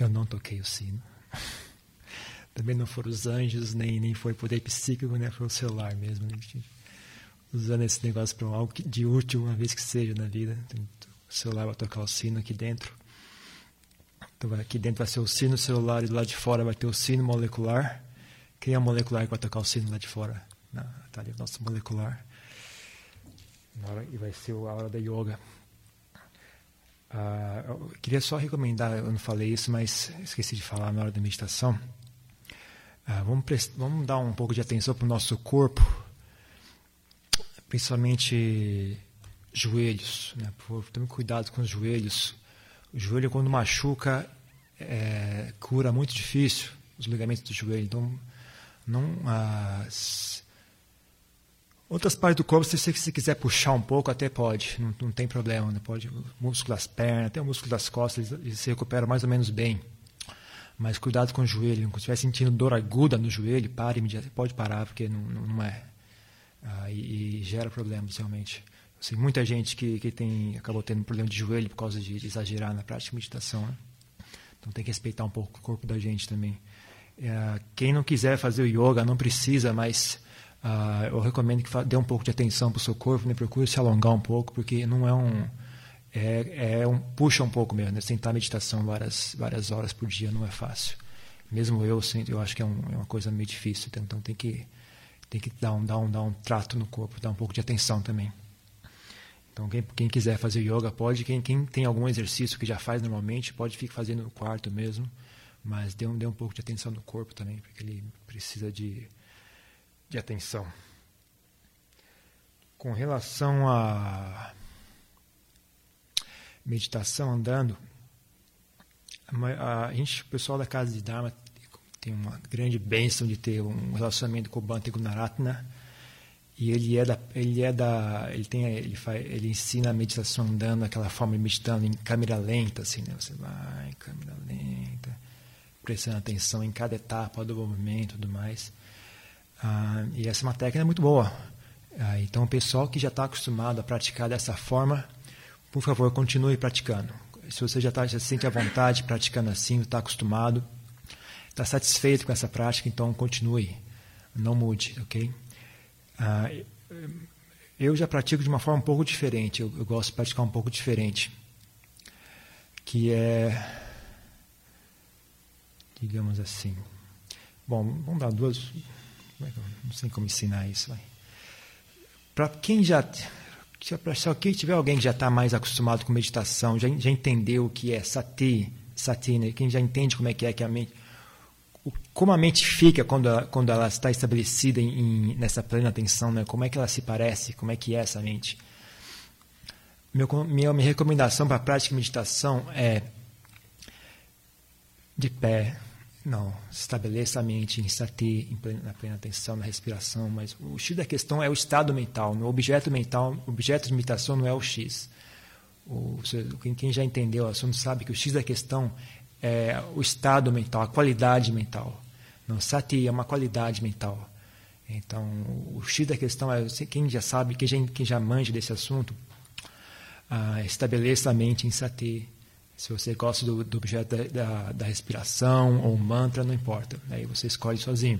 Eu não toquei o sino. Também não foram os anjos, nem, nem foi poder psíquico, né? Foi o celular mesmo. Né? Usando esse negócio para algo de útil, uma vez que seja na vida. O celular vai tocar o sino aqui dentro. Então, aqui dentro vai ser o sino celular e do lado de fora vai ter o sino molecular. Quem é molecular que vai tocar o sino lá de fora? Está ali o nosso molecular. E vai ser a hora da yoga. Ah, eu queria só recomendar, eu não falei isso, mas esqueci de falar na hora da meditação. Ah, vamos, vamos dar um pouco de atenção para o nosso corpo, principalmente joelhos. Né? Tome cuidado com os joelhos. O joelho, quando machuca, é, cura muito difícil os ligamentos do joelho. Então, não, as, Outras partes do corpo, se você quiser puxar um pouco, até pode, não, não tem problema. Né? Pode, músculo das pernas, até o músculo das costas, eles, se recuperam mais ou menos bem. Mas cuidado com o joelho. Quando estiver sentindo dor aguda no joelho, pare pode parar, porque não, não é. Ah, e, e, gera problemas, realmente. Sei muita gente que, que tem, acabou tendo problema de joelho por causa de, de exagerar na prática de meditação. Né? Então tem que respeitar um pouco o corpo da gente também. É, quem não quiser fazer o yoga, não precisa, mas Uh, eu recomendo que dê um pouco de atenção para o seu corpo, né? procure se alongar um pouco, porque não é um. É, é um puxa um pouco mesmo, né? Sentar meditação várias, várias horas por dia não é fácil. Mesmo eu, eu acho que é, um, é uma coisa meio difícil, então, então tem que, tem que dar, um, dar, um, dar um trato no corpo, dar um pouco de atenção também. Então, quem, quem quiser fazer yoga pode, quem, quem tem algum exercício que já faz normalmente, pode ficar fazendo no quarto mesmo, mas dê um, dê um pouco de atenção no corpo também, porque ele precisa de de atenção. Com relação a meditação andando, a, gente, o pessoal da casa de Dharma tem uma grande bênção de ter um relacionamento com o Bhante Gunaratna e ele é da ele é da ele tem ele faz, ele ensina a meditação andando aquela forma de meditando em câmera lenta assim né você vai em câmera lenta prestando atenção em cada etapa do movimento tudo mais ah, e essa é uma técnica muito boa. Ah, então, o pessoal que já está acostumado a praticar dessa forma, por favor, continue praticando. Se você já, tá, já se sente à vontade praticando assim, está acostumado, está satisfeito com essa prática, então continue. Não mude, ok? Ah, eu já pratico de uma forma um pouco diferente. Eu, eu gosto de praticar um pouco diferente. Que é. Digamos assim. Bom, vamos dar duas não sei como ensinar isso. Para quem já. Se quem tiver alguém que já está mais acostumado com meditação, já, já entendeu o que é sati, sati né? quem já entende como é que é que a mente. Como a mente fica quando ela, quando ela está estabelecida em, nessa plena atenção, né? como é que ela se parece, como é que é essa mente. Meu, minha, minha recomendação para a prática de meditação é de pé, não, estabeleça a mente em sati, em plena, na plena atenção, na respiração, mas o X da questão é o estado mental. O objeto mental, objeto de meditação não é o X. O, quem já entendeu o assunto sabe que o X da questão é o estado mental, a qualidade mental. Não, sati é uma qualidade mental. Então, o X da questão é quem já sabe, quem já, quem já manja desse assunto, ah, estabeleça a mente em sati se você gosta do, do objeto da, da, da, respiração ou mantra, não importa. Aí você escolhe sozinho.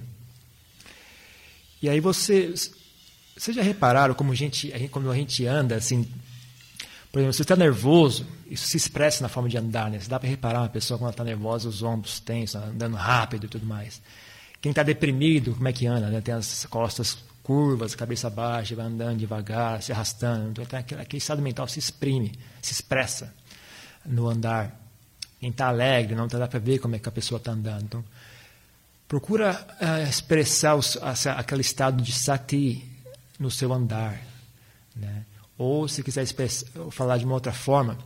E aí você. Vocês já repararam como a gente, quando a gente anda assim. Por exemplo, se você está nervoso, isso se expressa na forma de andar. Né? Você dá para reparar uma pessoa quando está nervosa, os ombros tensos, andando rápido e tudo mais. Quem está deprimido, como é que anda? Né? Tem as costas curvas, cabeça baixa, vai andando devagar, se arrastando. Então, aquele estado mental se exprime, se expressa no andar. Quem está alegre, não dá para ver como é que a pessoa está andando. Então, procura uh, expressar os, aquele estado de sati no seu andar. Né? Ou, se quiser falar de uma outra forma,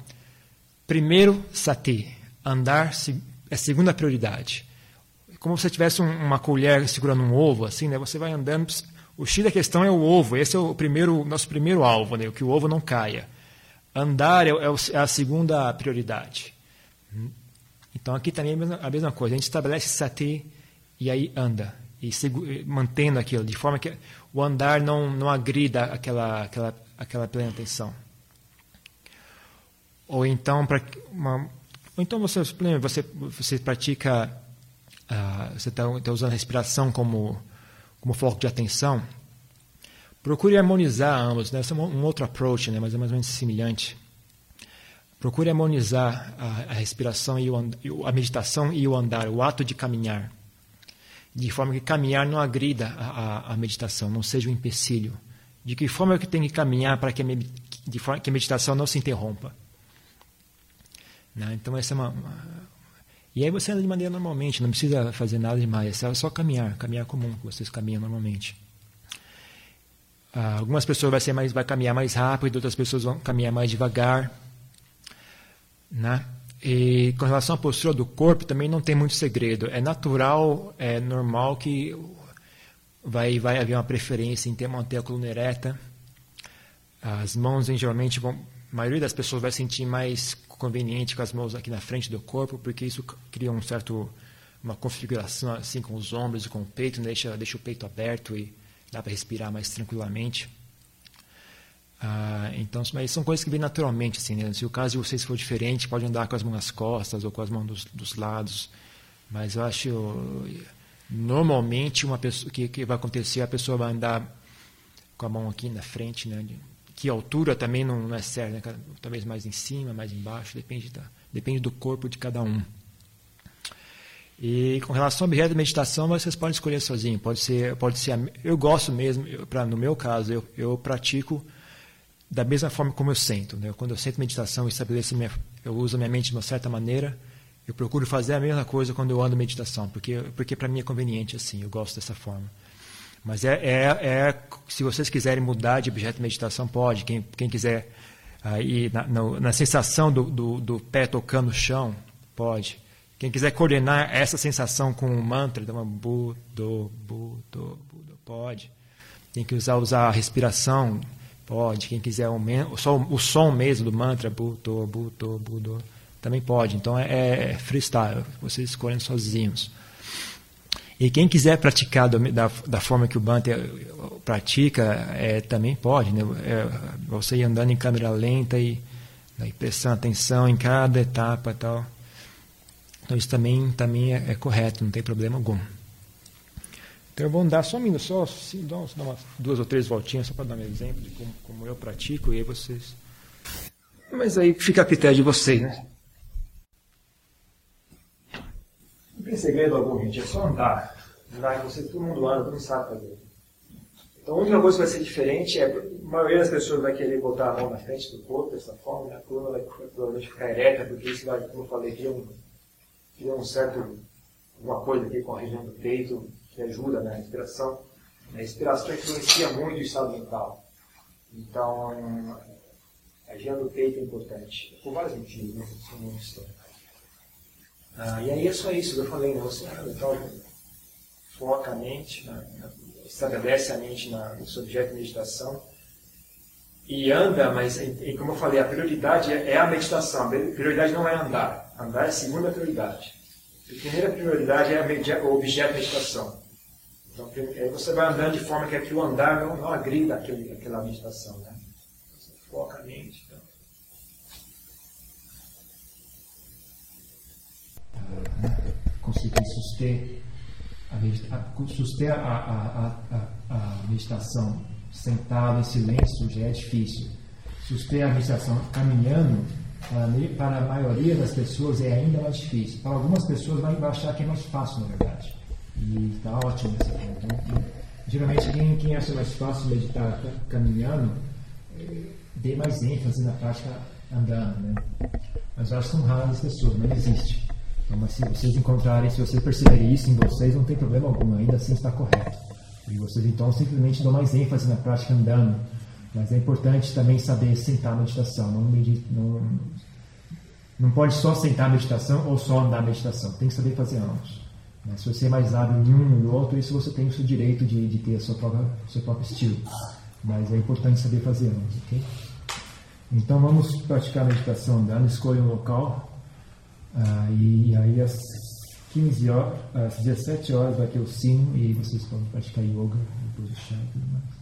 primeiro sati, andar é a segunda prioridade. Como se você tivesse um, uma colher segurando um ovo, assim, né? você vai andando. O X da questão é o ovo, esse é o primeiro, nosso primeiro alvo, né? que o ovo não caia. Andar é, é, é a segunda prioridade. Então aqui também é a mesma coisa. A gente estabelece sati e aí anda. E mantendo aquilo, de forma que o andar não, não agrida aquela, aquela, aquela plena atenção. Ou então, para Ou então você, você, você pratica, uh, você está tá usando a respiração como, como foco de atenção, procure harmonizar ambos. Né? Esse é um, outro approach, né? mas é mais ou menos semelhante. Procure harmonizar a, a respiração e o, a meditação e o andar, o ato de caminhar, de forma que caminhar não agrida a, a, a meditação, não seja um empecilho. De que forma é que tem que caminhar para que a, de forma que a meditação não se interrompa? Né? Então essa é uma, uma, e aí você anda de maneira normalmente, não precisa fazer nada demais, é só caminhar, caminhar comum que vocês caminham normalmente. Ah, algumas pessoas vai ser mais, vai caminhar mais rápido, outras pessoas vão caminhar mais devagar. Né? E com relação à postura do corpo, também não tem muito segredo. É natural, é normal que vai, vai haver uma preferência em ter manter a coluna ereta. As mãos, geralmente, vão, a maioria das pessoas vai sentir mais conveniente com as mãos aqui na frente do corpo, porque isso cria um certo uma configuração assim com os ombros e com o peito, deixa, deixa o peito aberto e dá para respirar mais tranquilamente. Ah, então, mas são coisas que vêm naturalmente. Assim, né? Se o caso de vocês for diferente, pode andar com as mãos nas costas ou com as mãos dos, dos lados. Mas eu acho, normalmente, uma pessoa que, que vai acontecer, a pessoa vai andar com a mão aqui na frente, né? que altura também não, não é certo, né? talvez mais em cima, mais embaixo, depende, da, depende do corpo de cada um. E com relação ao objeto de meditação, vocês podem escolher sozinho. Pode ser, pode ser. Eu gosto mesmo, no meu caso, eu, eu pratico da mesma forma como eu sento. Né? Quando eu sento meditação, estabeleço minha, eu uso a minha mente de uma certa maneira. Eu procuro fazer a mesma coisa quando eu ando meditação, porque porque para mim é conveniente assim. Eu gosto dessa forma. Mas é, é, é, se vocês quiserem mudar de objeto de meditação, pode. Quem, quem quiser aí na, na, na sensação do, do, do, pé tocando o chão, pode. Quem quiser coordenar essa sensação com um mantra, então uma bu, do, bu, do, do, pode. Quem quiser usar a respiração, pode. Quem quiser o, o, som, o som mesmo do mantra, bu, do, bu, do, do, também pode. Então é, é freestyle, vocês escolhem sozinhos. E quem quiser praticar da, da forma que o Bante pratica, é, também pode. Né? É, você ir andando em câmera lenta e né, prestando atenção em cada etapa e tal. Então isso também, também é, é, correto, não tem problema algum. Então eu vou dar só um minuto, só, só dar umas duas ou três voltinhas só para dar um exemplo de como, como eu pratico e aí vocês. Mas aí fica a critério de vocês, né? Não tem segredo algum, gente. É só andar. Andar você, todo mundo anda, todo mundo sabe fazer. Então, a única coisa que vai ser diferente é a maioria das pessoas vai querer botar a mão na frente do corpo dessa forma, né? a coluna vai provavelmente ficar ereta, porque isso vai, como eu falei, cria um, cria um certo, alguma coisa aqui com a região do peito que ajuda na respiração. A respiração influencia muito o estado mental. Então, a região do peito é importante, por vários motivos, né? Isso é uma história. Ah, e aí é só isso que eu falei, né? Você então, foca a mente, né? estabelece a mente na, no seu objeto de meditação e anda, mas e, como eu falei, a prioridade é, é a meditação. A prioridade não é andar. Andar a segunda prioridade. A primeira prioridade é o objeto de meditação. Então, aí você vai andando de forma que aquilo andar não, não agrida aquele, aquela meditação. Né? Você foca a mente. Então. conseguir suster a, suster a, a, a, a, meditação sentado em silêncio já é difícil. Suster a meditação caminhando, para, a maioria das pessoas é ainda mais difícil. Para algumas pessoas vai achar que é mais fácil, na verdade. E está ótimo esse ponto. Então, geralmente, quem, quem acha mais fácil meditar caminhando, é, dê mais ênfase na prática andando. Né? Mas acho que são raras as pessoas, não existe. Então, mas se vocês encontrarem, se vocês perceberem isso em vocês, não tem problema algum, ainda assim está correto. E vocês então simplesmente dão mais ênfase na prática andando. Mas é importante também saber sentar a meditação. Não, medita, não, não pode só sentar a meditação ou só andar a meditação. Tem que saber fazer ambos. Né? Se você é mais hábil em um ou no outro, isso você tem o seu direito de, de ter a sua própria, seu próprio estilo. Mas é importante saber fazer ambos, ok? Então vamos praticar a meditação andando. Escolha um local ah, e aí às 15 horas, às 17 horas vai ter o sino e vocês podem praticar yoga depois do chá e tudo mais.